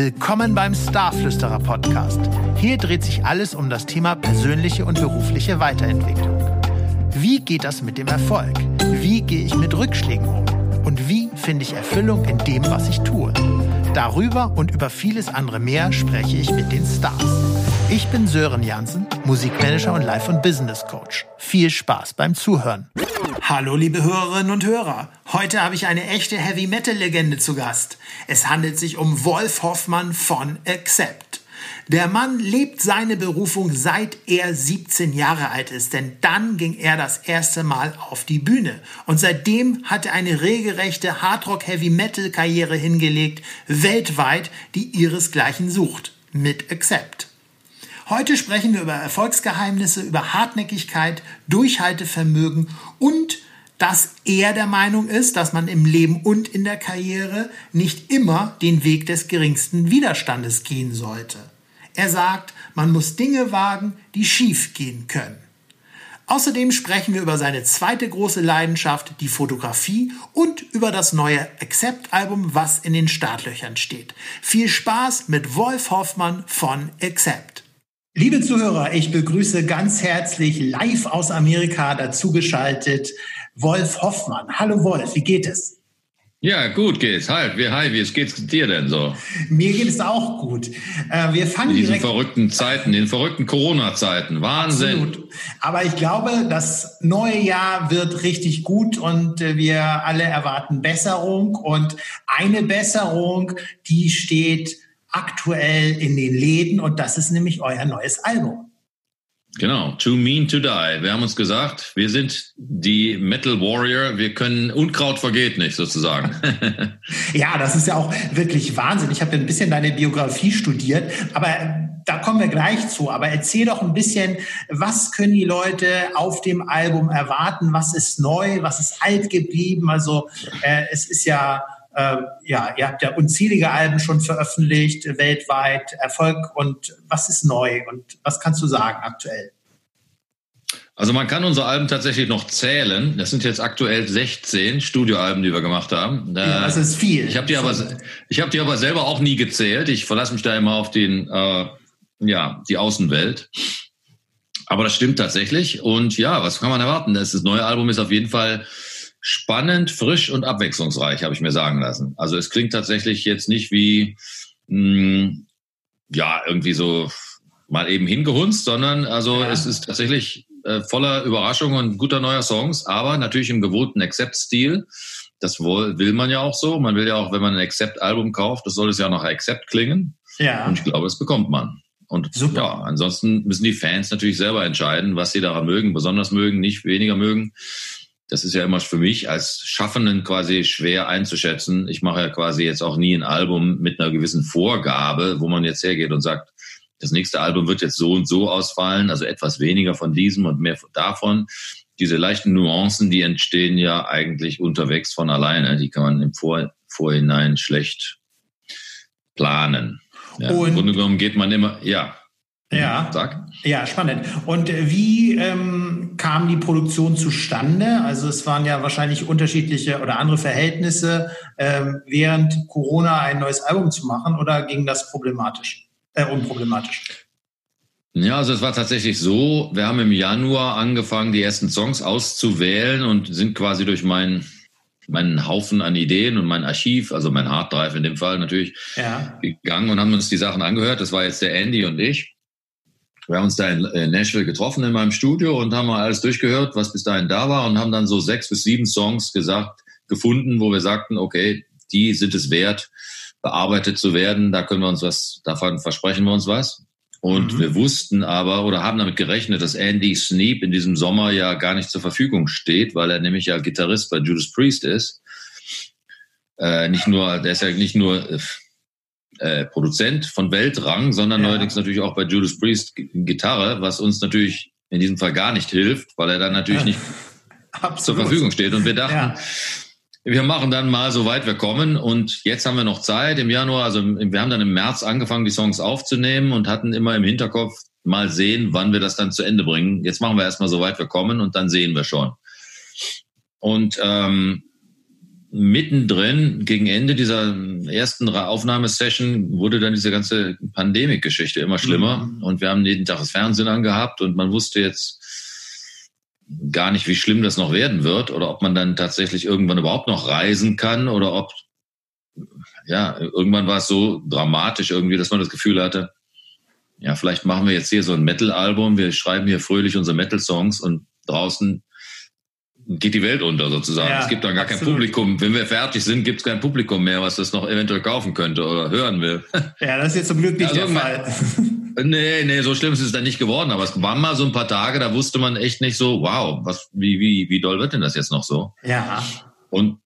Willkommen beim Starflüsterer Podcast. Hier dreht sich alles um das Thema persönliche und berufliche Weiterentwicklung. Wie geht das mit dem Erfolg? Wie gehe ich mit Rückschlägen um? Und wie finde ich Erfüllung in dem, was ich tue? Darüber und über vieles andere mehr spreche ich mit den Stars. Ich bin Sören Jansen, Musikmanager und Life- und Business Coach. Viel Spaß beim Zuhören. Hallo liebe Hörerinnen und Hörer. Heute habe ich eine echte Heavy-Metal-Legende zu Gast. Es handelt sich um Wolf Hoffmann von Accept. Der Mann lebt seine Berufung seit er 17 Jahre alt ist, denn dann ging er das erste Mal auf die Bühne. Und seitdem hat er eine regelrechte Hardrock-Heavy-Metal-Karriere hingelegt, weltweit, die ihresgleichen sucht. Mit Accept. Heute sprechen wir über Erfolgsgeheimnisse, über Hartnäckigkeit, Durchhaltevermögen und dass er der Meinung ist, dass man im Leben und in der Karriere nicht immer den Weg des geringsten Widerstandes gehen sollte. Er sagt, man muss Dinge wagen, die schief gehen können. Außerdem sprechen wir über seine zweite große Leidenschaft, die Fotografie, und über das neue Accept-Album, was in den Startlöchern steht. Viel Spaß mit Wolf Hoffmann von Accept. Liebe Zuhörer, ich begrüße ganz herzlich live aus Amerika dazugeschaltet Wolf Hoffmann. Hallo Wolf, wie geht es? Ja, gut geht's. Halt, wie, hi, wie geht's dir denn so? Mir geht es auch gut. Äh, wir fangen in diesen verrückten Zeiten, in verrückten Corona-Zeiten. Wahnsinn. Absolut. Aber ich glaube, das neue Jahr wird richtig gut und äh, wir alle erwarten Besserung. Und eine Besserung, die steht aktuell in den Läden und das ist nämlich euer neues Album. Genau, Too Mean to Die. Wir haben uns gesagt, wir sind die Metal Warrior, wir können Unkraut vergeht nicht sozusagen. ja, das ist ja auch wirklich Wahnsinn. Ich habe ein bisschen deine Biografie studiert, aber da kommen wir gleich zu. Aber erzähl doch ein bisschen, was können die Leute auf dem Album erwarten? Was ist neu? Was ist alt geblieben? Also äh, es ist ja äh, ja, ihr habt ja unzählige Alben schon veröffentlicht, weltweit, Erfolg und was ist neu und was kannst du sagen aktuell? Also man kann unsere Alben tatsächlich noch zählen. Das sind jetzt aktuell 16 Studioalben, die wir gemacht haben. Da, ja, das ist viel. Ich habe die aber, ich habe die aber selber auch nie gezählt. Ich verlasse mich da immer auf den, äh, ja, die Außenwelt. Aber das stimmt tatsächlich. Und ja, was kann man erwarten? Das, das neue Album ist auf jeden Fall spannend, frisch und abwechslungsreich, habe ich mir sagen lassen. Also es klingt tatsächlich jetzt nicht wie, mh, hm, ja, irgendwie so mal eben hingehunzt, sondern also ja. es ist tatsächlich äh, voller Überraschungen und guter neuer Songs, aber natürlich im gewohnten Accept-Stil. Das will man ja auch so. Man will ja auch, wenn man ein Accept-Album kauft, das soll es ja noch Accept klingen. Ja. Und ich glaube, das bekommt man. Und Super. ja, ansonsten müssen die Fans natürlich selber entscheiden, was sie daran mögen, besonders mögen, nicht weniger mögen das ist ja immer für mich als Schaffenden quasi schwer einzuschätzen. Ich mache ja quasi jetzt auch nie ein Album mit einer gewissen Vorgabe, wo man jetzt hergeht und sagt, das nächste Album wird jetzt so und so ausfallen, also etwas weniger von diesem und mehr davon. Diese leichten Nuancen, die entstehen ja eigentlich unterwegs von alleine. Die kann man im Vor Vorhinein schlecht planen. Ja, Im Grunde genommen geht man immer, ja, ja, Sag. Ja, spannend. Und wie ähm, kam die Produktion zustande? Also es waren ja wahrscheinlich unterschiedliche oder andere Verhältnisse, ähm, während Corona ein neues Album zu machen oder ging das problematisch, äh, unproblematisch? Ja, also es war tatsächlich so, wir haben im Januar angefangen, die ersten Songs auszuwählen und sind quasi durch meinen meinen Haufen an Ideen und mein Archiv, also mein Harddrive in dem Fall natürlich, ja. gegangen und haben uns die Sachen angehört. Das war jetzt der Andy und ich. Wir haben uns da in Nashville getroffen in meinem Studio und haben mal alles durchgehört, was bis dahin da war und haben dann so sechs bis sieben Songs gesagt, gefunden, wo wir sagten, okay, die sind es wert, bearbeitet zu werden. Da können wir uns was, davon versprechen wir uns was. Und mhm. wir wussten aber oder haben damit gerechnet, dass Andy Sneap in diesem Sommer ja gar nicht zur Verfügung steht, weil er nämlich ja Gitarrist bei Judas Priest ist. Äh, nicht nur, der ist ja nicht nur äh, Produzent von Weltrang, sondern ja. neuerdings natürlich auch bei Judas Priest Gitarre, was uns natürlich in diesem Fall gar nicht hilft, weil er dann natürlich ja. nicht zur Verfügung steht. Und wir dachten, ja. wir machen dann mal so weit wir kommen. Und jetzt haben wir noch Zeit im Januar. Also wir haben dann im März angefangen, die Songs aufzunehmen und hatten immer im Hinterkopf mal sehen, wann wir das dann zu Ende bringen. Jetzt machen wir erstmal so weit wir kommen und dann sehen wir schon. Und ähm, mittendrin, gegen Ende dieser ersten Aufnahmesession, wurde dann diese ganze Pandemik-Geschichte immer schlimmer. Mhm. Und wir haben jeden Tag das Fernsehen angehabt und man wusste jetzt gar nicht, wie schlimm das noch werden wird oder ob man dann tatsächlich irgendwann überhaupt noch reisen kann oder ob, ja, irgendwann war es so dramatisch irgendwie, dass man das Gefühl hatte, ja, vielleicht machen wir jetzt hier so ein Metal-Album, wir schreiben hier fröhlich unsere Metal-Songs und draußen geht die Welt unter sozusagen. Ja, es gibt dann gar absolut. kein Publikum. Wenn wir fertig sind, gibt es kein Publikum mehr, was das noch eventuell kaufen könnte oder hören will. Ja, das ist jetzt zum Glück nicht also, der Fall. Nee, nee, so schlimm ist es dann nicht geworden. Aber es waren mal so ein paar Tage, da wusste man echt nicht so, wow, was, wie, wie, wie doll wird denn das jetzt noch so? Ja. Und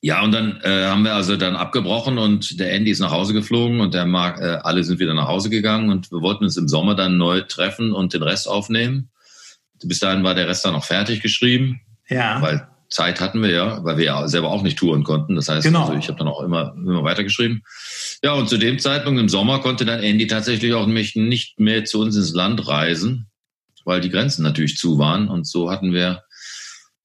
ja, und dann äh, haben wir also dann abgebrochen und der Andy ist nach Hause geflogen und der Mark, äh, alle sind wieder nach Hause gegangen und wir wollten uns im Sommer dann neu treffen und den Rest aufnehmen. Bis dahin war der Rest dann noch fertig geschrieben. Ja. Weil Zeit hatten wir ja, weil wir ja selber auch nicht touren konnten. Das heißt, genau. also ich habe dann auch immer, immer weitergeschrieben. Ja, und zu dem Zeitpunkt im Sommer konnte dann Andy tatsächlich auch mich nicht mehr zu uns ins Land reisen, weil die Grenzen natürlich zu waren. Und so hatten wir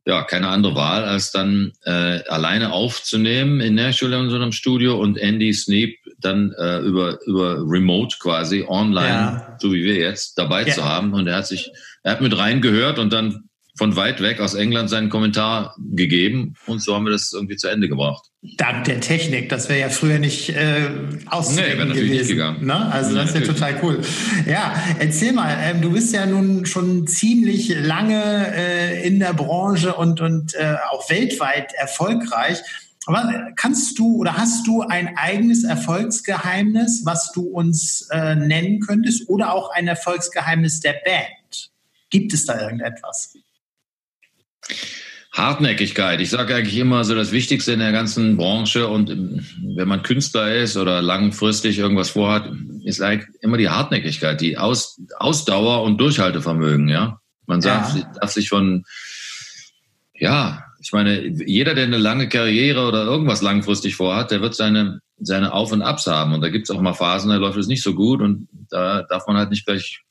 ja keine andere Wahl, als dann äh, alleine aufzunehmen in Nashville in so einem Studio und Andy Sneap dann äh, über über Remote quasi online, ja. so wie wir jetzt, dabei ja. zu haben. Und er hat sich, er hat mit reingehört und dann von weit weg aus England seinen Kommentar gegeben und so haben wir das irgendwie zu Ende gebracht. Dank der Technik, das wäre ja früher nicht äh, auszudenken nee, gewesen. Nicht gegangen. Ne? Also das ist ja total cool. Ja, erzähl mal, ähm, du bist ja nun schon ziemlich lange äh, in der Branche und, und äh, auch weltweit erfolgreich. Aber kannst du oder hast du ein eigenes Erfolgsgeheimnis, was du uns äh, nennen könntest oder auch ein Erfolgsgeheimnis der Band? Gibt es da irgendetwas? Hartnäckigkeit. Ich sage eigentlich immer so das Wichtigste in der ganzen Branche und ähm, wenn man Künstler ist oder langfristig irgendwas vorhat, ist eigentlich immer die Hartnäckigkeit, die Aus, Ausdauer und Durchhaltevermögen. Ja, man sagt, ja. darf sich von ja, ich meine, jeder, der eine lange Karriere oder irgendwas langfristig vorhat, der wird seine seine Auf und Abs haben und da gibt es auch mal Phasen, da läuft es nicht so gut und da darf man halt nicht gleich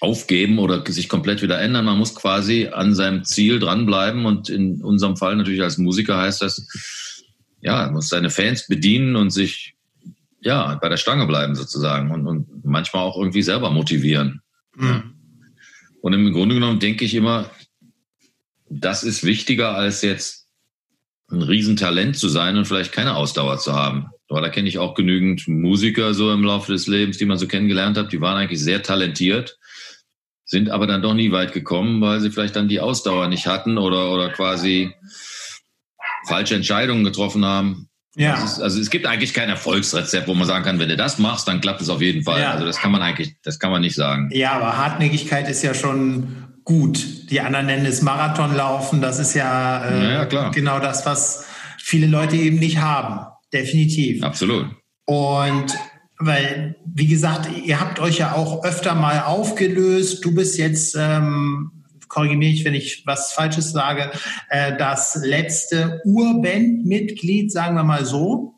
aufgeben oder sich komplett wieder ändern. Man muss quasi an seinem Ziel dranbleiben und in unserem Fall natürlich als Musiker heißt das, ja, muss seine Fans bedienen und sich ja bei der Stange bleiben sozusagen und, und manchmal auch irgendwie selber motivieren. Mhm. Und im Grunde genommen denke ich immer, das ist wichtiger als jetzt ein Riesentalent zu sein und vielleicht keine Ausdauer zu haben. Aber da kenne ich auch genügend Musiker so im Laufe des Lebens, die man so kennengelernt hat. Die waren eigentlich sehr talentiert, sind aber dann doch nie weit gekommen, weil sie vielleicht dann die Ausdauer nicht hatten oder, oder quasi falsche Entscheidungen getroffen haben. Ja. Ist, also es gibt eigentlich kein Erfolgsrezept, wo man sagen kann, wenn du das machst, dann klappt es auf jeden Fall. Ja. Also das kann man eigentlich, das kann man nicht sagen. Ja, aber Hartnäckigkeit ist ja schon gut. Die anderen nennen es Marathonlaufen. Das ist ja, äh, ja, genau das, was viele Leute eben nicht haben. Definitiv. Absolut. Und weil, wie gesagt, ihr habt euch ja auch öfter mal aufgelöst. Du bist jetzt, ähm, korrigiere mich, wenn ich was Falsches sage, äh, das letzte Urbandmitglied, sagen wir mal so.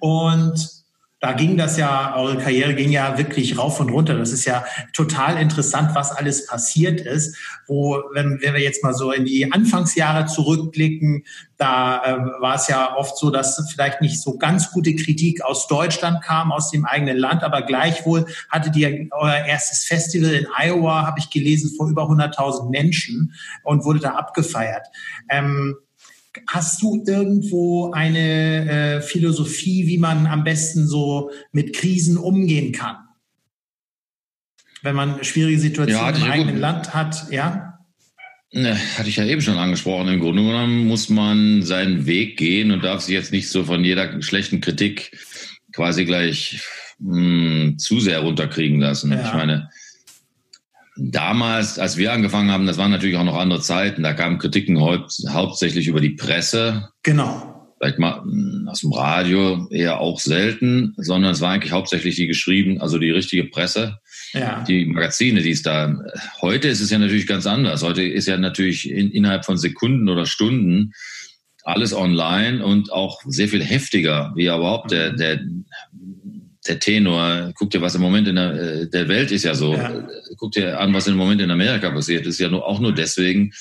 Und da ging das ja, eure Karriere ging ja wirklich rauf und runter. Das ist ja total interessant, was alles passiert ist. Wo, wenn, wenn wir jetzt mal so in die Anfangsjahre zurückblicken, da äh, war es ja oft so, dass vielleicht nicht so ganz gute Kritik aus Deutschland kam, aus dem eigenen Land, aber gleichwohl hattet ihr euer erstes Festival in Iowa, habe ich gelesen, vor über 100.000 Menschen und wurde da abgefeiert. Ähm, Hast du irgendwo eine äh, Philosophie, wie man am besten so mit Krisen umgehen kann? Wenn man schwierige Situationen ja, im eigenen gut. Land hat, ja? Ne, hatte ich ja eben schon angesprochen. Im Grunde genommen muss man seinen Weg gehen und darf sich jetzt nicht so von jeder schlechten Kritik quasi gleich mh, hm, zu sehr runterkriegen lassen. Ja. Ich meine, damals, als wir angefangen haben, das waren natürlich auch noch andere Zeiten. Da kamen Kritiken haupt, hauptsächlich über die Presse. Genau. Vielleicht mal hm, aus dem Radio eher auch selten, sondern es war eigentlich hauptsächlich die geschrieben, also die richtige Presse. Ja. Die Magazine, die es da. Heute ist es ja natürlich ganz anders. Heute ist ja natürlich in, innerhalb von Sekunden oder Stunden alles online und auch sehr viel heftiger, wie überhaupt der, mhm. der der Tenor, guck dir, was im Moment in der, äh, der Welt ist ja so, ja. guck dir an, was im Moment in Amerika passiert, ist ja nur, auch nur deswegen,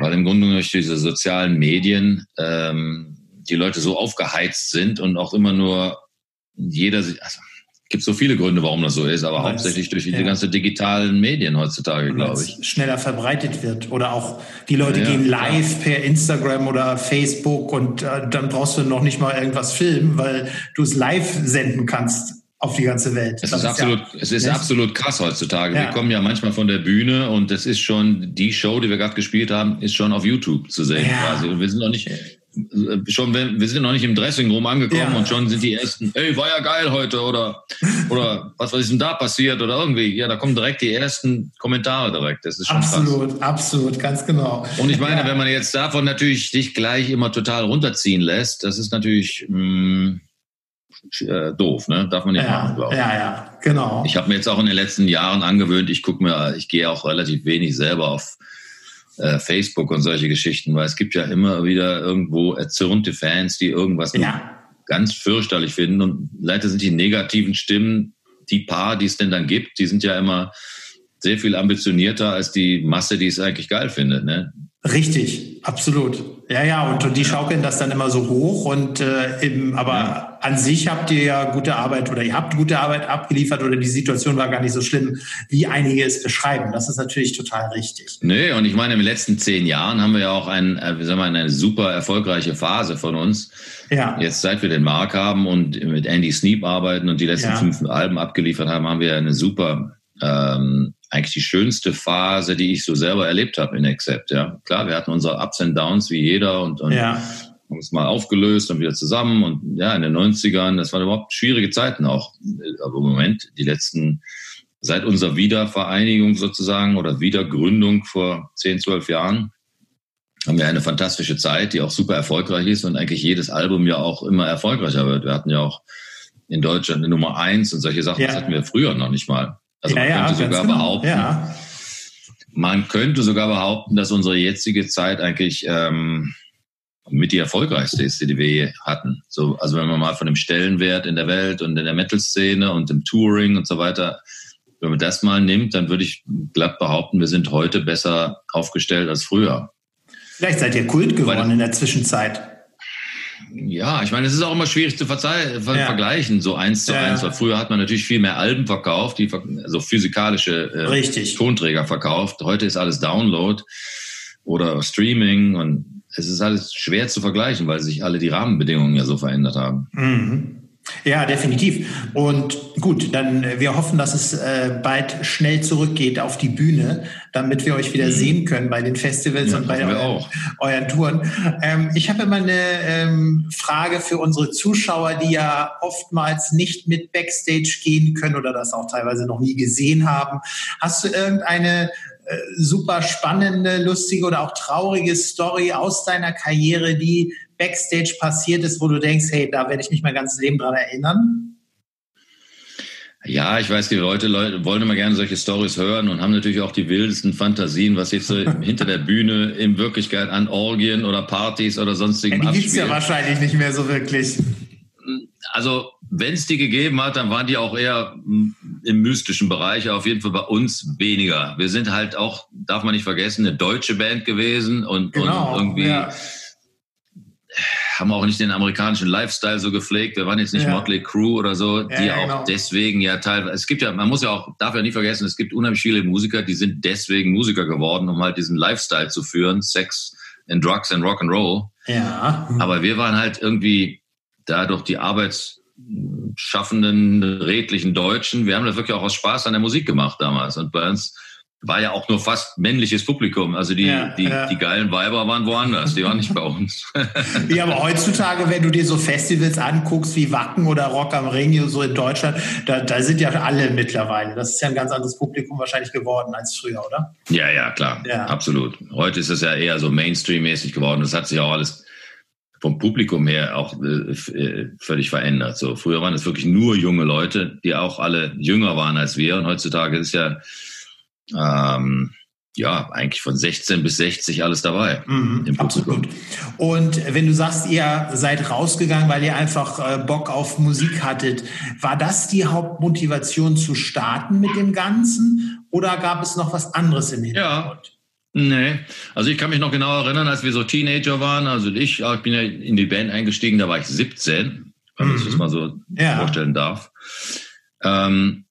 weil im Grunde durch diese sozialen Medien ähm, die Leute so aufgeheizt sind und auch immer nur jeder, also gibt so viele Gründe, warum das so ist, aber Weil hauptsächlich durch ja. die ganzen digitalen Medien heutzutage, glaube ich. Schneller verbreitet wird oder auch die Leute ja, gehen live klar. per Instagram oder Facebook und äh, dann brauchst du noch nicht mal irgendwas filmen, weil du es live senden kannst auf die ganze Welt. Es ist, absolut, ja, es ist absolut krass heutzutage. Ja. Wir kommen ja manchmal von der Bühne und das ist schon, die Show, die wir gerade gespielt haben, ist schon auf YouTube zu sehen ja. quasi. Und wir sind noch nicht, schon, wir sind noch nicht im Dressing Room angekommen ja. und schon sind die ersten, ey, war ja geil heute oder, oder was, was ist denn da passiert oder irgendwie. Ja, da kommen direkt die ersten Kommentare direkt. Das ist schon Absolut, krass. absolut, ganz genau. Und ich meine, ja. wenn man jetzt davon natürlich dich gleich immer total runterziehen lässt, das ist natürlich, mh, mm, äh, doof, ne? Darf man nicht ja, machen, glaube ich. Ja, ja, genau. Ich habe mir jetzt auch in den letzten Jahren angewöhnt, ich gucke mir, ich gehe auch relativ wenig selber auf äh, Facebook und solche Geschichten, weil es gibt ja immer wieder irgendwo erzürnte Fans, die irgendwas ja. ganz fürchterlich finden. Und leider sind die negativen Stimmen, die paar, die es denn dann gibt, die sind ja immer sehr viel ambitionierter als die Masse, die es eigentlich geil findet. Ne? Richtig, absolut. Ja, ja, und, und die schaukeln das dann immer so hoch und äh, eben, aber ja. an sich habt ihr ja gute Arbeit oder ihr habt gute Arbeit abgeliefert oder die Situation war gar nicht so schlimm, wie einige es beschreiben. Das ist natürlich total richtig. Nee, und ich meine, in den letzten zehn Jahren haben wir ja auch ein, äh, wie sagen wir, eine super erfolgreiche Phase von uns. Ja. Jetzt seit wir den Mark haben und mit Andy Sneap arbeiten und die letzten ja. fünf Alben abgeliefert haben, haben wir eine super ähm, eigentlich die schönste Phase, die ich so selber erlebt habe in Accept. Ja, klar, wir hatten unsere Ups and Downs wie jeder und, und ja. haben es mal aufgelöst und wieder zusammen und ja, in den 90ern, das waren überhaupt schwierige Zeiten auch. Aber im Moment, die letzten, seit unserer Wiedervereinigung sozusagen oder Wiedergründung vor 10, 12 Jahren, haben wir eine fantastische Zeit, die auch super erfolgreich ist und eigentlich jedes Album ja auch immer erfolgreicher wird. Wir hatten ja auch in Deutschland eine Nummer eins und solche Sachen, ja. das hatten wir früher noch nicht mal. Also ja, man könnte ja, sogar genau. behaupten, ja. man könnte sogar behaupten, dass unsere jetzige Zeit eigentlich ähm, mit die erfolgreichste ist, die wir je hatten. So, also wenn man mal von dem Stellenwert in der Welt und in der Metal-Szene und im Touring und so weiter, wenn man das mal nimmt, dann würde ich glatt behaupten, wir sind heute besser aufgestellt als früher. Vielleicht seid ihr Kult geworden Weil, in der Zwischenzeit. Ja, ich meine, es ist auch immer schwierig zu ver ja. vergleichen, so eins zu ja. eins. Weil früher hat man natürlich viel mehr Alben verkauft, die also physikalische äh, Tonträger verkauft. Heute ist alles Download oder Streaming und es ist alles schwer zu vergleichen, weil sich alle die Rahmenbedingungen ja so verändert haben. Mhm. Ja, definitiv. Und gut, dann äh, wir hoffen, dass es äh, bald schnell zurückgeht auf die Bühne, damit wir euch wieder mhm. sehen können bei den Festivals ja, und bei euren, euren, Touren. Ähm, ich habe immer eine ähm, Frage für unsere Zuschauer, die ja oftmals nicht mit Backstage gehen können oder das auch teilweise noch nie gesehen haben. Hast du irgendeine äh, super spannende, lustige oder auch traurige Story aus deiner Karriere, die Backstage passiert ist, wo du denkst, hey, da werde ich mich mein ganzes Leben dran erinnern? Ja, ich weiß, die Leute, Leute wollen immer gerne solche Stories hören und haben natürlich auch die wildesten Fantasien, was jetzt so hinter der Bühne in Wirklichkeit an Orgien oder Partys oder sonstigen ja, Die gibt's ja wahrscheinlich nicht mehr so wirklich. Also, wenn es die gegeben hat, dann waren die auch eher im mystischen Bereich, auf jeden Fall bei uns weniger. Wir sind halt auch, darf man nicht vergessen, eine deutsche Band gewesen und, genau, und irgendwie... Ja haben auch nicht den amerikanischen Lifestyle so gepflegt. Wir waren jetzt nicht ja. Motley Crew oder so, die ja, auch genau. deswegen ja teilweise, es gibt ja, man muss ja auch, darf ja nicht vergessen, es gibt unheimlich viele Musiker, die sind deswegen Musiker geworden, um halt diesen Lifestyle zu führen, Sex and Drugs and Rock and Roll. Ja. Aber wir waren halt irgendwie dadurch die arbeitsschaffenden, redlichen Deutschen. Wir haben das wirklich auch aus Spaß an der Musik gemacht damals. Und bei uns war ja auch nur fast männliches Publikum. Also die, ja, die, ja. die geilen Weiber waren woanders, die waren nicht bei uns. ja, aber heutzutage, wenn du dir so Festivals anguckst wie Wacken oder Rock am Ring, so in Deutschland, da, da sind ja alle mittlerweile. Das ist ja ein ganz anderes Publikum wahrscheinlich geworden als früher, oder? Ja, ja, klar. Ja. Absolut. Heute ist es ja eher so Mainstream-mäßig geworden. Das hat sich auch alles vom Publikum her auch äh, äh, völlig verändert. So früher waren es wirklich nur junge Leute, die auch alle jünger waren als wir. Und heutzutage ist ja ähm, ja, eigentlich von 16 bis 60 alles dabei. Mhm, absolut. Und wenn du sagst, ihr seid rausgegangen, weil ihr einfach äh, Bock auf Musik hattet, war das die Hauptmotivation zu starten mit dem Ganzen oder gab es noch was anderes im Hintergrund? Ja. Nee, also ich kann mich noch genau erinnern, als wir so Teenager waren. Also ich, ich bin ja in die Band eingestiegen, da war ich 17, wenn man sich das mal so ja. vorstellen darf. Ähm,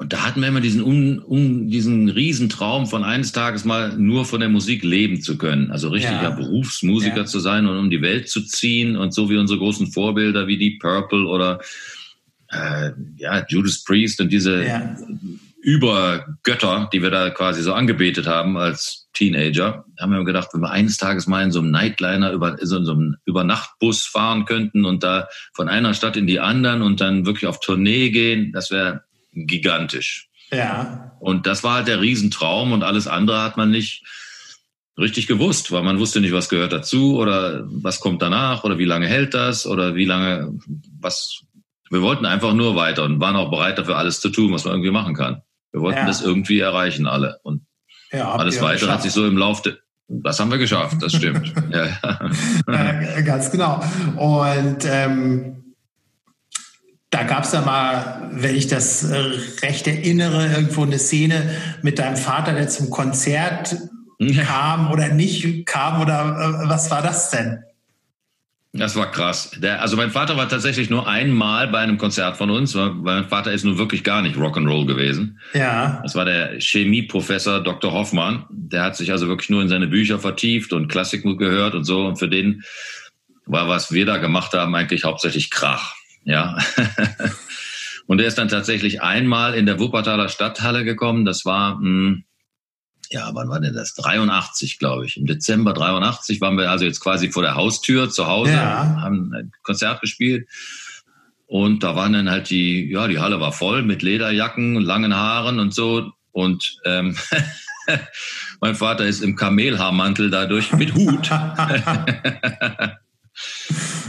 und da hatten wir immer diesen, um, um, diesen Riesentraum von eines Tages mal nur von der Musik leben zu können. Also richtiger ja. Berufsmusiker ja. zu sein und um die Welt zu ziehen und so wie unsere großen Vorbilder wie Deep Purple oder äh, ja, Judas Priest und diese ja. Übergötter, die wir da quasi so angebetet haben als Teenager, haben wir gedacht, wenn wir eines Tages mal in so einem Nightliner über so einem Übernachtbus fahren könnten und da von einer Stadt in die anderen und dann wirklich auf Tournee gehen, das wäre gigantisch. Ja. Und das war halt der Riesentraum und alles andere hat man nicht richtig gewusst, weil man wusste nicht, was gehört dazu oder was kommt danach oder wie lange hält das oder wie lange, was. Wir wollten einfach nur weiter und waren auch bereit dafür alles zu tun, was man irgendwie machen kann. Wir wollten ja. das irgendwie erreichen alle. Und ja, alles weitere geschafft. hat sich so im Laufe das haben wir geschafft, das stimmt. ja, ja. ganz genau. Und ähm, da gab es ja mal, wenn ich das äh, recht erinnere, irgendwo eine Szene mit deinem Vater, der zum Konzert kam oder nicht kam oder äh, was war das denn? Das war krass. Der, also mein Vater war tatsächlich nur einmal bei einem Konzert von uns, weil mein Vater ist nun wirklich gar nicht Rock'n'Roll gewesen. Ja. Das war der Chemieprofessor Dr. Hoffmann. Der hat sich also wirklich nur in seine Bücher vertieft und Klassik gehört und so. Und für den war, was wir da gemacht haben, eigentlich hauptsächlich Krach. Ja. und er ist dann tatsächlich einmal in der Wuppertaler Stadthalle gekommen. Das war, mh, hm, ja, wann war denn das? 83, glaube ich. Im Dezember 83 waren wir also jetzt quasi vor der Haustür zu Hause, ja. haben ein Konzert gespielt. Und da waren dann halt die, ja, die Halle war voll mit Lederjacken, langen Haaren und so. Und ähm, mein Vater ist im Kamelhaarmantel dadurch mit Hut.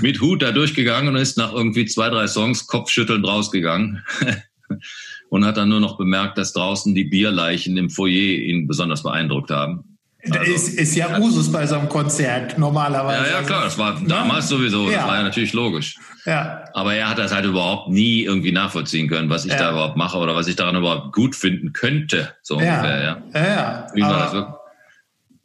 mit Hut da durchgegangen und ist nach irgendwie zwei, drei Songs kopfschüttelnd rausgegangen und hat dann nur noch bemerkt, dass draußen die Bierleichen im Foyer ihn besonders beeindruckt haben. Also, ist, ist ja Usus bei so einem Konzert normalerweise. Ja, ja, klar, das war damals ja. sowieso, das ja. war ja natürlich logisch. Ja. Aber er hat das halt überhaupt nie irgendwie nachvollziehen können, was ich ja. da überhaupt mache oder was ich daran überhaupt gut finden könnte, so ungefähr, ja. Ja, ja. Wie war das?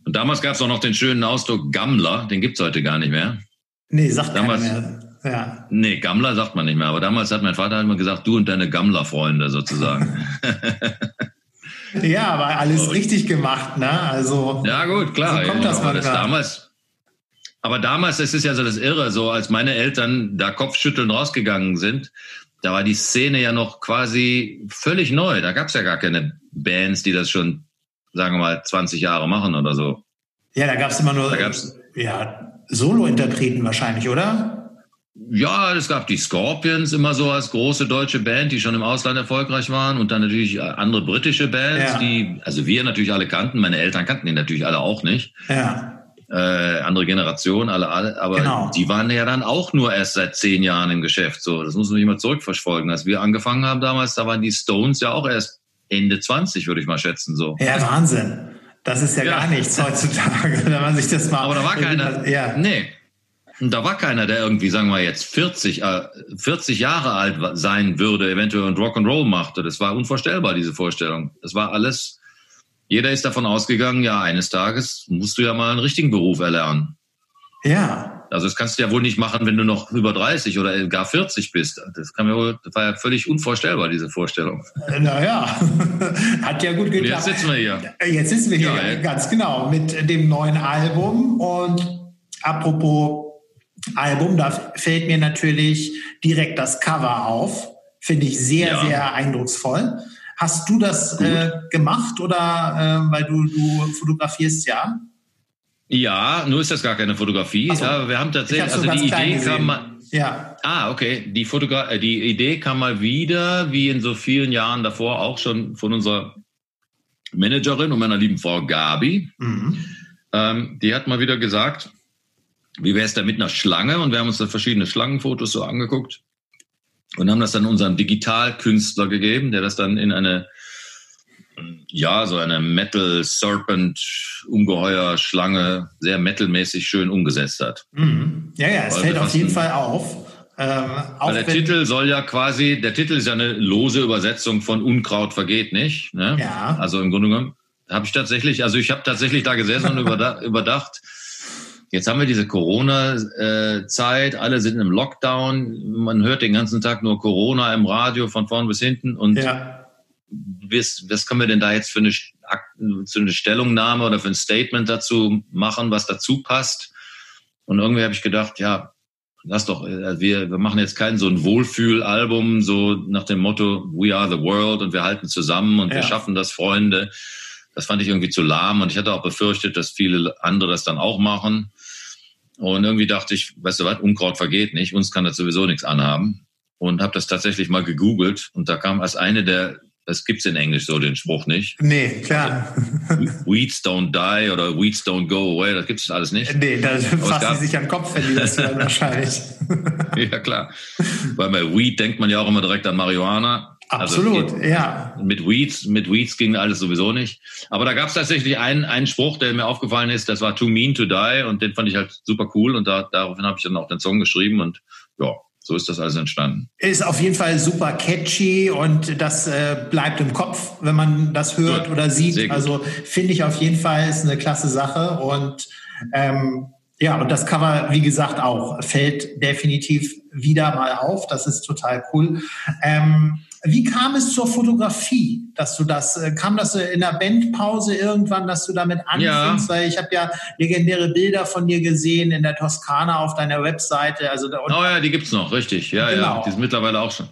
Und damals gab es auch noch den schönen Ausdruck Gammler, den gibt's heute gar nicht mehr. Nee, sagt damals, mehr. Ja. Nee, Gammler sagt man nicht mehr. Aber damals hat mein Vater immer gesagt, du und deine Gammler-Freunde sozusagen. ja, aber alles richtig gemacht, ne? Also. Ja, gut, klar. So kommt das mal das damals. Aber damals, das ist ja so das Irre, so als meine Eltern da Kopfschütteln rausgegangen sind, da war die Szene ja noch quasi völlig neu. Da gab es ja gar keine Bands, die das schon, sagen wir mal, 20 Jahre machen oder so. Ja, da gab es immer nur da gab's, ja, Solo-Interpreten wahrscheinlich, oder? Ja, es gab die Scorpions immer so als große deutsche Band, die schon im Ausland erfolgreich waren und dann natürlich andere britische Bands, ja. die, also wir natürlich alle kannten, meine Eltern kannten die natürlich alle auch nicht. Ja. Äh, andere Generation, alle, alle, aber genau. die waren ja dann auch nur erst seit zehn Jahren im Geschäft. So, das muss man nicht mal zurückverfolgen. Als wir angefangen haben damals, da waren die Stones ja auch erst Ende 20, würde ich mal schätzen. So. Ja, Wahnsinn. Das ist ja, ja. gar nichts heutzutage, wenn man sich das mal. Aber da war keiner. Ja. Nee, da war keiner, der irgendwie, sagen wir jetzt, 40, äh, 40 Jahre alt sein würde, eventuell und Rock'n'Roll machte. Das war unvorstellbar, diese Vorstellung. Das war alles, jeder ist davon ausgegangen, ja, eines Tages musst du ja mal einen richtigen Beruf erlernen. Ja. Also das kannst du ja wohl nicht machen, wenn du noch über 30 oder gar 40 bist. Das kann mir wohl, das war ja völlig unvorstellbar, diese Vorstellung. Naja, hat ja gut geklappt. Jetzt sitzen wir hier. Jetzt sitzen wir hier, ja, ganz genau, mit dem neuen Album. Und apropos Album, da fällt mir natürlich direkt das Cover auf. Finde ich sehr, ja. sehr eindrucksvoll. Hast du das äh, gemacht oder äh, weil du, du fotografierst ja? Ja, nur ist das gar keine Fotografie. So. Ja, wir haben tatsächlich, also die Idee kam mal. Ja. Ah, okay. Die, Fotogra äh, die Idee kam mal wieder, wie in so vielen Jahren davor auch schon von unserer Managerin und meiner lieben Frau Gabi. Mhm. Ähm, die hat mal wieder gesagt, wie wäre es da mit einer Schlange? Und wir haben uns da verschiedene Schlangenfotos so angeguckt und haben das dann unserem Digitalkünstler gegeben, der das dann in eine, ja, so eine Metal Serpent Ungeheuer Schlange sehr metalmäßig schön umgesetzt hat. Mhm. Ja, ja, es Weil fällt auf jeden Fall auf. Ähm, der Titel soll ja quasi, der Titel ist ja eine lose Übersetzung von Unkraut vergeht nicht. Ne? Ja. Also im Grunde genommen habe ich tatsächlich, also ich habe tatsächlich da gesessen und überdacht, überdacht Jetzt haben wir diese Corona-Zeit, alle sind im Lockdown, man hört den ganzen Tag nur Corona im Radio von vorn bis hinten und ja. Was, was können wir denn da jetzt für eine, für eine Stellungnahme oder für ein Statement dazu machen, was dazu passt? Und irgendwie habe ich gedacht, ja, lass doch, äh, wir, wir machen jetzt kein so ein Wohlfühlalbum, so nach dem Motto, we are the world und wir halten zusammen und ja. wir schaffen das, Freunde. Das fand ich irgendwie zu lahm und ich hatte auch befürchtet, dass viele andere das dann auch machen. Und irgendwie dachte ich, weißt du was, Unkraut vergeht nicht, uns kann das sowieso nichts anhaben. Und habe das tatsächlich mal gegoogelt und da kam als eine der, das gibt's in Englisch so den Spruch nicht. Nee, klar. Also, Weeds don't die oder Weeds don't go away, das gibt's alles nicht. Nee, da fassen sie sich an den Kopf, wenn die das hören wahrscheinlich. ja, klar. Weil bei Weed denkt man ja auch immer direkt an Marihuana. Also Absolut, also ja. Mit Weeds, mit Weeds ging alles sowieso nicht. Aber da gab es tatsächlich einen, einen Spruch, der mir aufgefallen ist, das war Too Mean to Die und den fand ich halt super cool und da, daraufhin habe ich dann auch den Song geschrieben und ja, so ist das alles entstanden. Ist auf jeden Fall super catchy und das äh, bleibt im Kopf, wenn man das hört gut. oder sieht. Also finde ich auf jeden Fall ist eine klasse Sache und ähm, ja, und das Cover, wie gesagt, auch fällt definitiv wieder mal auf. Das ist total cool. Ähm, wie kam es zur Fotografie, dass du das, äh, kam das in der Bandpause irgendwann, dass du damit anfängst? Ja. Weil ich habe ja legendäre Bilder von dir gesehen in der Toskana auf deiner Webseite. Also da, oh ja, die gibt's noch, richtig. Ja, genau. ja, die ist mittlerweile auch schon.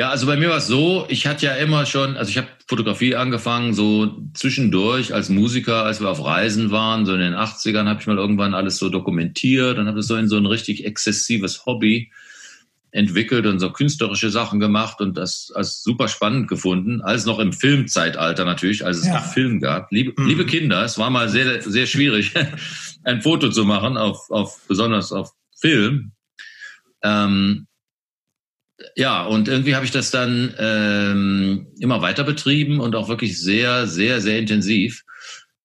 Ja, also bei mir war es so, ich hatte ja immer schon, also ich habe Fotografie angefangen, so zwischendurch als Musiker, als wir auf Reisen waren, so in den 80ern habe ich mal irgendwann alles so dokumentiert und habe das so in so ein richtig exzessives Hobby entwickelt und so künstlerische Sachen gemacht und das als super spannend gefunden. Alles noch im Filmzeitalter natürlich, als es ja. noch Film gab. Liebe, mhm. liebe Kinder, es war mal sehr, sehr schwierig, ein Foto zu machen, auf, auf besonders auf Film. Ähm, ja, und irgendwie habe ich das dann ähm, immer weiter betrieben und auch wirklich sehr, sehr, sehr intensiv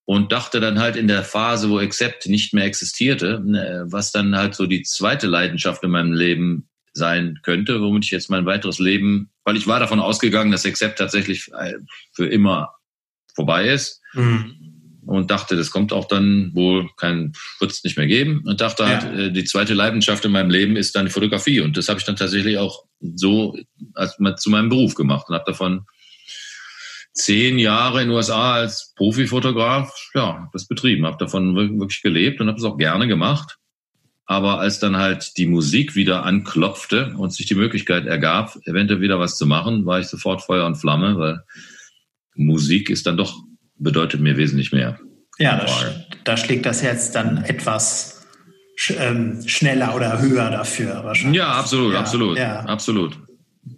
und dachte dann halt in der Phase, wo Accept nicht mehr existierte, ne, was dann halt so die zweite Leidenschaft in meinem Leben sein könnte, womit ich jetzt mein weiteres Leben, weil ich war davon ausgegangen, dass Accept tatsächlich äh, für immer vorbei ist. Mhm. Und dachte, das kommt auch dann wohl kein, wird es nicht mehr geben. Und dachte ja. halt, die zweite Leidenschaft in meinem Leben ist dann die Fotografie. Und das habe ich dann tatsächlich auch so als, zu meinem Beruf gemacht und habe davon zehn Jahre in den USA als Profifotograf, ja, das betrieben, habe davon wirklich gelebt und habe es auch gerne gemacht. Aber als dann halt die Musik wieder anklopfte und sich die Möglichkeit ergab, eventuell wieder was zu machen, war ich sofort Feuer und Flamme, weil Musik ist dann doch, bedeutet mir wesentlich mehr. Ja, da, da schlägt das Herz dann etwas ähm, schneller oder höher dafür wahrscheinlich. Ja, absolut, ja, absolut, ja. absolut.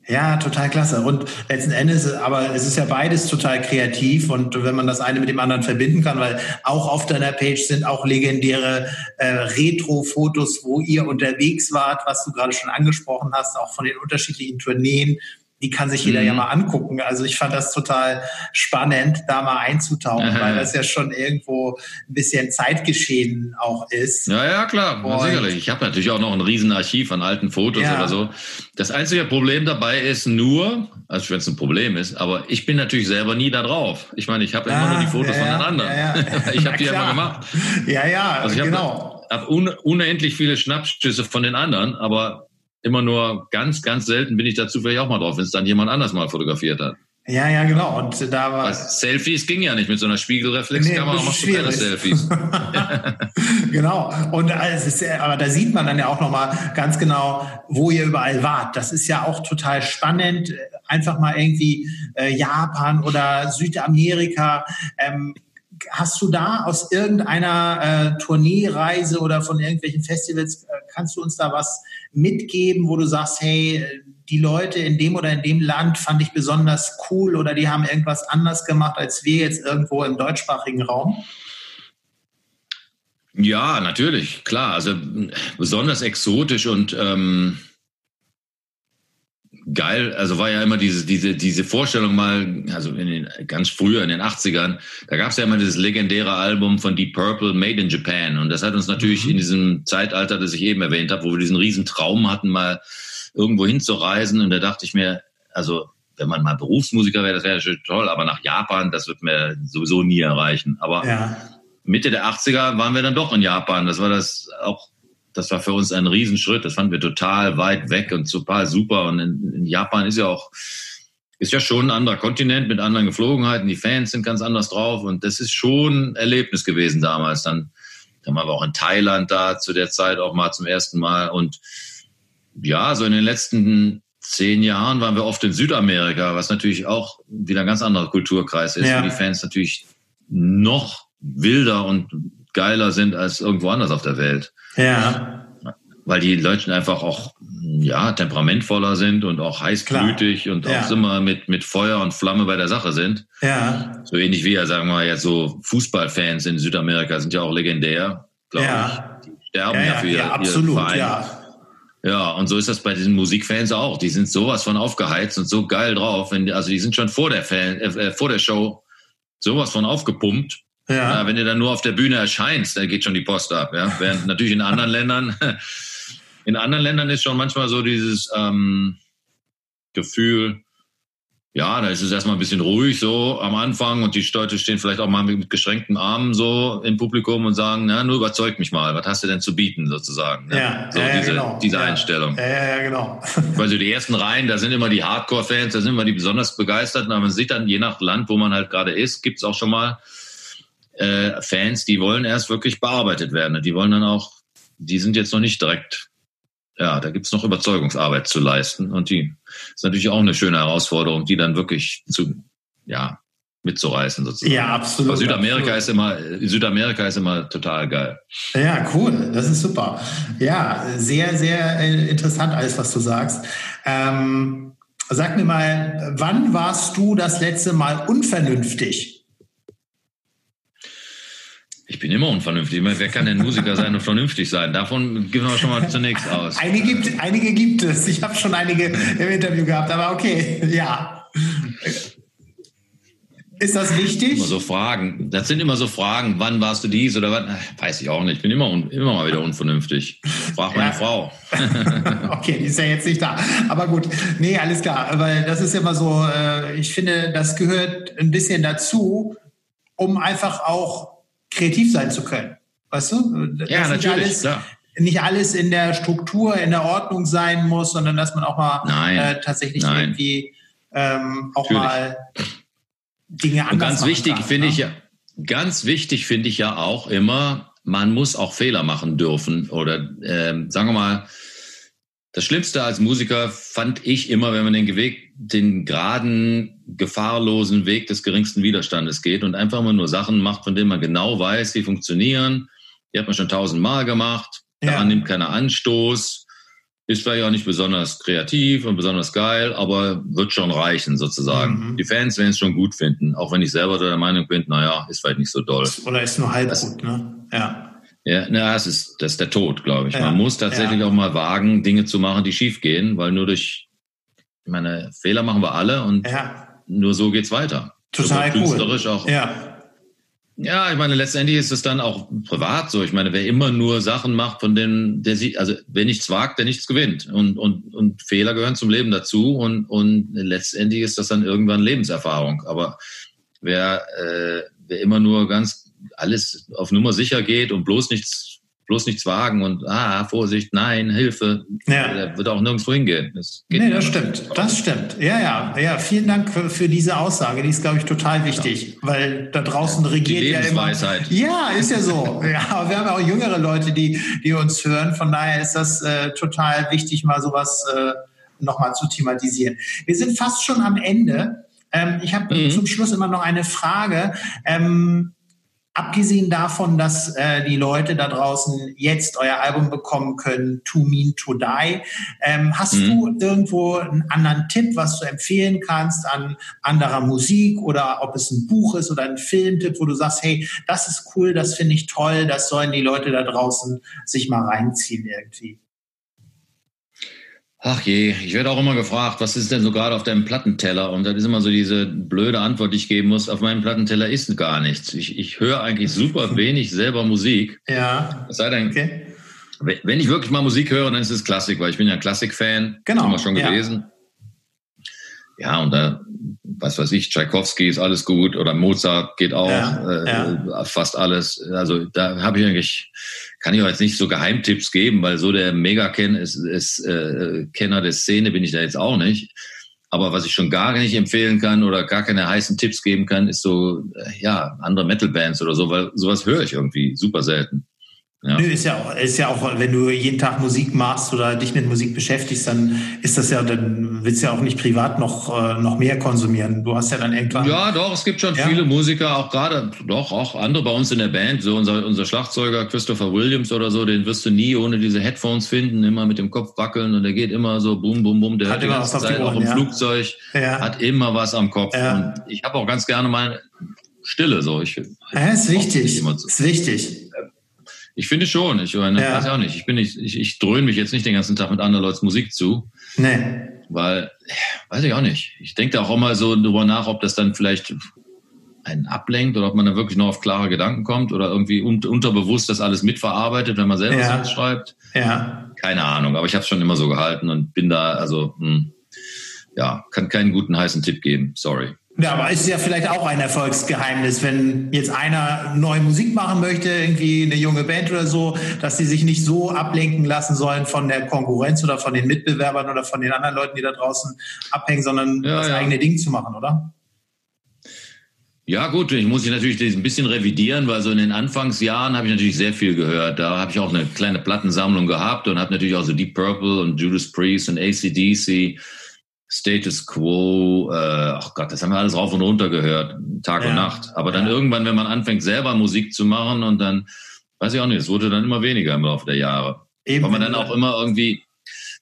Ja, total klasse. Und letzten Endes, aber es ist ja beides total kreativ und wenn man das eine mit dem anderen verbinden kann, weil auch auf deiner Page sind auch legendäre äh, Retro-Fotos, wo ihr unterwegs wart, was du gerade schon angesprochen hast, auch von den unterschiedlichen Tourneen, die kann sich jeder mhm. ja mal angucken. Also ich fand das total spannend, da mal einzutauchen, Aha. weil das ja schon irgendwo ein bisschen Zeitgeschehen auch ist. Ja, ja, klar, Und sicherlich. Ich habe natürlich auch noch ein Riesenarchiv an alten Fotos ja. oder so. Das einzige Problem dabei ist nur, also wenn es ein Problem ist, aber ich bin natürlich selber nie da drauf. Ich meine, ich habe ah, immer nur die Fotos ja, von den anderen. Ja, ich habe die ja immer gemacht. Ja, ja, also ich genau. habe hab un unendlich viele Schnappschüsse von den anderen, aber immer nur ganz, ganz selten bin ich da zufällig auch mal drauf, wenn es dann jemand anders mal fotografiert hat. Ja, ja, genau. Und da war. Selfies ging ja nicht mit so einer Spiegelreflexkamera, nee, machst du keine Selfies. genau. Und es ist, aber da sieht man dann ja auch nochmal ganz genau, wo ihr überall wart. Das ist ja auch total spannend. Einfach mal irgendwie äh, Japan oder Südamerika. Ähm, hast du da aus irgendeiner äh, Tourneereise oder von irgendwelchen Festivals, äh, kannst du uns da was mitgeben, wo du sagst, hey, die Leute in dem oder in dem Land fand ich besonders cool oder die haben irgendwas anders gemacht als wir jetzt irgendwo im deutschsprachigen Raum? Ja, natürlich, klar. Also besonders exotisch und ähm, geil. Also war ja immer diese, diese, diese Vorstellung mal, also in den, ganz früher in den 80ern, da gab es ja immer dieses legendäre Album von Deep Purple, Made in Japan. Und das hat uns natürlich mhm. in diesem Zeitalter, das ich eben erwähnt habe, wo wir diesen riesen Traum hatten, mal irgendwo hinzureisen. Und da dachte ich mir, also wenn man mal Berufsmusiker wäre, das wäre schon toll, aber nach Japan, das wird mir sowieso nie erreichen. Aber ja. Mitte der 80er waren wir dann doch in Japan. Das war das auch, das war für uns ein Riesenschritt. Das fanden wir total weit weg und total super. Und in, in Japan ist ja auch, ist ja schon ein anderer Kontinent mit anderen Geflogenheiten. Die Fans sind ganz anders drauf und das ist schon ein Erlebnis gewesen damals. Dann, dann waren wir auch in Thailand da zu der Zeit auch mal zum ersten Mal und ja, so in den letzten zehn Jahren waren wir oft in Südamerika, was natürlich auch wieder ein ganz anderer Kulturkreis ist, ja. wo die Fans natürlich noch wilder und geiler sind als irgendwo anders auf der Welt. Ja. Weil die Leute einfach auch ja, temperamentvoller sind und auch heißblütig Klar. und ja. auch immer mit, mit Feuer und Flamme bei der Sache sind. Ja. So ähnlich wie ja, sagen wir mal, jetzt so Fußballfans in Südamerika sind ja auch legendär, glaube ja. ich. Die sterben ja, ja für ja, absolut, Verein. Ja. Ja, und so ist das bei diesen Musikfans auch. Die sind sowas von aufgeheizt und so geil drauf. Wenn, also die sind schon vor der, Fan, äh, vor der Show sowas von aufgepumpt. Ja. ja. Wenn du dann nur auf der Bühne erscheinst, da geht schon die Post ab. Ja? Während natürlich in anderen Ländern, in anderen Ländern ist schon manchmal so dieses ähm, Gefühl, ja, da ist es erstmal ein bisschen ruhig so am Anfang und die Leute stehen vielleicht auch mal mit geschränkten Armen so im Publikum und sagen, na, nur überzeug mich mal, was hast du denn zu bieten sozusagen? Ne? Ja, so ja, diese, genau. diese ja. Einstellung. Ja, ja, genau. Weil so die ersten Reihen, da sind immer die Hardcore-Fans, da sind immer die besonders begeisterten, aber man sieht dann, je nach Land, wo man halt gerade ist, gibt's auch schon mal äh, Fans, die wollen erst wirklich bearbeitet werden. Die wollen dann auch, die sind jetzt noch nicht direkt ja, da gibt's noch Überzeugungsarbeit zu leisten. Und die ist natürlich auch eine schöne Herausforderung, die dann wirklich zu, ja, mitzureißen sozusagen. Ja, absolut. Aber Südamerika absolut. ist immer, Südamerika ist immer total geil. Ja, cool. Das ist super. Ja, sehr, sehr äh, interessant alles, was du sagst. Ähm, sag mir mal, wann warst du das letzte Mal unvernünftig? Ich bin immer unvernünftig. Wer kann denn Musiker sein und vernünftig sein? Davon gehen wir schon mal zunächst aus. Einige gibt, einige gibt es. Ich habe schon einige im Interview gehabt, aber okay, ja. Ist das wichtig? Immer so Fragen. Das sind immer so Fragen. Wann warst du dies oder was? Weiß ich auch nicht. Ich bin immer, immer mal wieder unvernünftig. Frag meine ja. Frau. okay, die ist ja jetzt nicht da. Aber gut. Nee, alles klar. Weil das ist immer so, äh, ich finde, das gehört ein bisschen dazu, um einfach auch kreativ sein zu können. Weißt du? Dass ja, natürlich. Alles, ja. Nicht alles in der Struktur, in der Ordnung sein muss, sondern dass man auch mal Nein. Äh, tatsächlich Nein. irgendwie ähm, auch natürlich. mal Dinge anders Und ganz wichtig finde ne? ich ja, ganz wichtig finde ich ja auch immer, man muss auch Fehler machen dürfen oder ähm, sagen wir mal, das Schlimmste als Musiker fand ich immer, wenn man den Weg, den geraden, gefahrlosen Weg des geringsten Widerstandes geht und einfach mal nur Sachen macht, von denen man genau weiß, die funktionieren. Die hat man schon tausendmal gemacht. Ja. Daran nimmt keiner Anstoß. Ist vielleicht auch nicht besonders kreativ und besonders geil, aber wird schon reichen sozusagen. Mhm. Die Fans werden es schon gut finden, auch wenn ich selber der Meinung bin, naja, ist vielleicht nicht so doll. Oder ist nur halb das, gut, ne? Ja. Ja, na, das ist, das ist der Tod, glaube ich. Ja, Man muss tatsächlich ja. auch mal wagen, Dinge zu machen, die schief gehen, weil nur durch, ich meine, Fehler machen wir alle und ja. nur so geht's weiter. Total so künstlerisch cool. auch. Ja. Ja, ich meine, letztendlich ist es dann auch privat so. Ich meine, wer immer nur Sachen macht, von denen der sieht, also wer nichts wagt, der nichts gewinnt. Und, und, und Fehler gehören zum Leben dazu und, und letztendlich ist das dann irgendwann Lebenserfahrung. Aber wer, äh, wer immer nur ganz alles auf Nummer sicher geht und bloß nichts, bloß nichts wagen und ah, Vorsicht, nein, Hilfe, ja. der wird auch nirgendwo hingehen. Das geht nee, das stimmt. Das stimmt. Ja, ja, ja. Vielen Dank für, für diese Aussage. Die ist, glaube ich, total wichtig, ja. weil da draußen regiert die ja immer. Ja, ist ja so. ja, aber wir haben ja auch jüngere Leute, die, die uns hören. Von daher ist das äh, total wichtig, mal sowas äh, nochmal zu thematisieren. Wir sind fast schon am Ende. Ähm, ich habe mhm. zum Schluss immer noch eine Frage. Ähm, Abgesehen davon, dass äh, die Leute da draußen jetzt euer Album bekommen können, To Mean To Die, ähm, hast mhm. du irgendwo einen anderen Tipp, was du empfehlen kannst an anderer Musik oder ob es ein Buch ist oder ein Filmtipp, wo du sagst, hey, das ist cool, das finde ich toll, das sollen die Leute da draußen sich mal reinziehen irgendwie? Ach je, ich werde auch immer gefragt, was ist denn so gerade auf deinem Plattenteller? Und das ist immer so diese blöde Antwort, die ich geben muss. Auf meinem Plattenteller ist gar nichts. Ich, ich höre eigentlich super wenig selber Musik. Ja. Es sei denn, okay. wenn ich wirklich mal Musik höre, dann ist es Klassik, weil ich bin ja Klassik-Fan. Genau. Immer schon gewesen. ja, und da, was weiß ich, Tchaikovsky ist alles gut oder Mozart geht auch, Ja, äh, ja. fast alles. Also da habe ich eigentlich, kann ich auch jetzt nicht so Geheimtipps geben, weil so der Mega-Kenner ist, ist, äh, Kenner der Szene bin ich da jetzt auch nicht. Aber was ich schon gar nicht empfehlen kann oder gar keine heißen Tipps geben kann, ist so, äh, ja, andere Metal-Bands oder so, weil sowas höre ich irgendwie super selten. Ja. Nö, ist ja auch, ist ja auch, wenn du jeden Tag Musik machst oder dich mit Musik beschäftigst, dann ist das ja, dann willst du ja auch nicht privat noch, äh, noch mehr konsumieren. Du hast ja dann irgendwann. Ja, doch, es gibt schon Ja. viele Musiker, auch gerade, doch, auch andere bei uns in der Band. So unser, unser Schlagzeuger Christopher Williams oder so, den wirst du nie ohne diese Headphones finden, immer mit dem Kopf wackeln und der geht immer so bum, bum, bum. Der Hat immer was auf Zeit auch Ohren, im ja. Flugzeug, hat immer was am Kopf. Und ich habe auch ganz gerne mal Stille, so. Ich, Ja, ist wichtig. Ist wichtig. Ich finde schon, ich meine, Ja. weiß auch nicht. Ich bin nicht, ich, ich dröhne mich jetzt nicht den ganzen Tag mit anderen Leuten Musik zu. Nee. Weil, weiß ich auch nicht. Ich denke da auch immer so drüber nach, ob das dann vielleicht einen ablenkt oder ob man dann wirklich noch auf klare Gedanken kommt oder irgendwie un unterbewusst das alles mitverarbeitet, wenn man selber Ja. Songs schreibt. Ja. Keine Ahnung, aber ich habe es schon immer so gehalten und bin da, also, hm, ja, kann keinen guten heißen Tipp geben. Sorry. Ja, aber ist ja vielleicht auch ein Erfolgsgeheimnis, wenn jetzt einer neue Musik machen möchte, irgendwie eine junge Band oder so, dass sie sich nicht so ablenken lassen sollen von der Konkurrenz oder von den Mitbewerbern oder von den anderen Leuten, die da draußen abhängen, sondern Ja, das ja. eigene Ding zu machen, oder? Ja gut, ich muss ich natürlich ein bisschen revidieren, weil so in den Anfangsjahren habe ich natürlich sehr viel gehört. Da habe ich auch eine kleine Plattensammlung gehabt und habe natürlich auch so Deep Purple und Judas Priest und ACDC, Status Quo, äh, ach Gott, das haben wir alles rauf und runter gehört, Tag Ja. und Nacht. Aber dann Ja. irgendwann, wenn man anfängt selber Musik zu machen und dann, weiß ich auch nicht, es wurde dann immer weniger im Laufe der Jahre. Eben. Weil man dann auch immer irgendwie,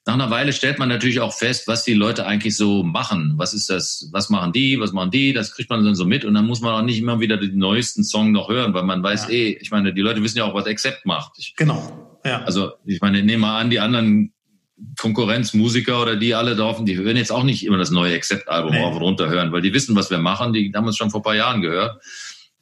nach einer Weile stellt man natürlich auch fest, was die Leute eigentlich so machen. Was ist das, was machen die, was machen die, das kriegt man dann so mit und dann muss man auch nicht immer wieder den neuesten Song noch hören, weil man weiß Ja. eh, ich meine, die Leute wissen ja auch, was Accept macht. Ich, Genau. Ja. also, ich meine, nehmen mal an, die anderen Konkurrenzmusiker oder die alle drauf, die hören jetzt auch nicht immer das neue Accept-Album Nee. rauf und runter hören, weil die wissen, was wir machen, die haben uns schon vor ein paar Jahren gehört.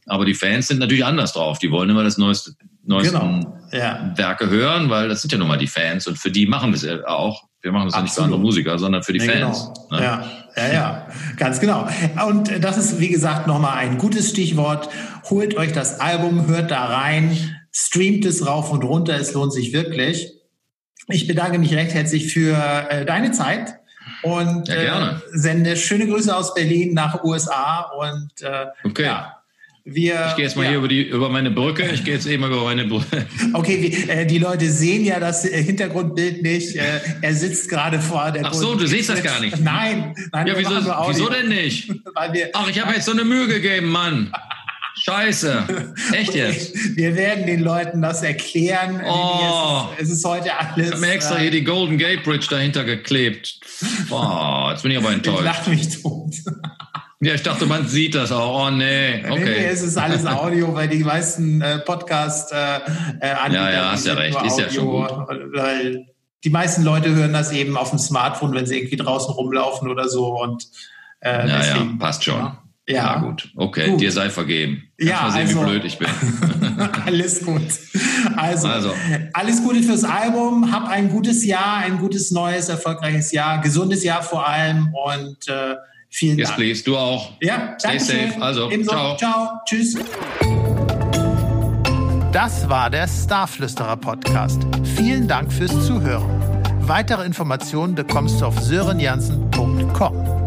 Aber die Fans sind natürlich anders drauf. Die wollen immer das neueste, neuesten Genau. Ja. Werke hören, weil das sind ja nun mal die Fans und für die machen wir es auch. Wir machen es ja nicht für andere Musiker, sondern für die Ja, Fans. Genau. ne? Ja, ja, ja, ganz genau. Und das ist, wie gesagt, nochmal ein gutes Stichwort. Holt euch das Album, hört da rein, streamt es rauf und runter, es lohnt sich wirklich. Ich bedanke mich recht herzlich für äh, deine Zeit und Ja. Äh, sende schöne Grüße aus Berlin nach USA und äh, Okay. ja, wir, Ich gehe jetzt mal ja. hier über, die, über meine Brücke. Ich gehe jetzt eben über meine Brücke. Okay, wie, äh, die Leute sehen ja das äh, Hintergrundbild nicht. Äh, er sitzt gerade vor der. Ach so, du siehst das gar nicht. Nein, nein. Ja, wieso, wieso denn nicht? Weil wir, Ach, ich habe jetzt so eine Mühe gegeben, Mann. Scheiße. Echt jetzt? Wir werden den Leuten das erklären. Oh. Es, ist, es ist heute alles. Ich habe mir extra äh, hier die Golden Gate Bridge dahinter geklebt. Boah, jetzt bin ich aber ich enttäuscht. lache mich tot. Ja, ich dachte, man sieht das auch. Oh nee, Nee, nee, okay. es ist alles Audio, weil die meisten äh, Podcast äh, äh, Ja, ja, hast ja recht. Ist ja schon Audio, Weil die meisten Leute hören das eben auf dem Smartphone, wenn sie irgendwie draußen rumlaufen oder so. Und äh, Ja, ja, deswegen, passt schon. Ja, Ja, ja. gut. Okay, Gut. dir sei vergeben. Kannst Ja, mal sehen, also- wie blöd ich bin. alles gut. Also, Also. alles Gute fürs Album. Hab ein gutes Jahr, ein gutes neues, erfolgreiches Jahr, gesundes Jahr vor allem und äh, vielen Yes, Dank. please. Du auch. Ja, Stay danke safe. schön. Also, Ebenso. ciao. Ciao. Tschüss. Das war der Starflüsterer Podcast. Vielen Dank fürs Zuhören. Weitere Informationen bekommst du auf sörenjansen.com.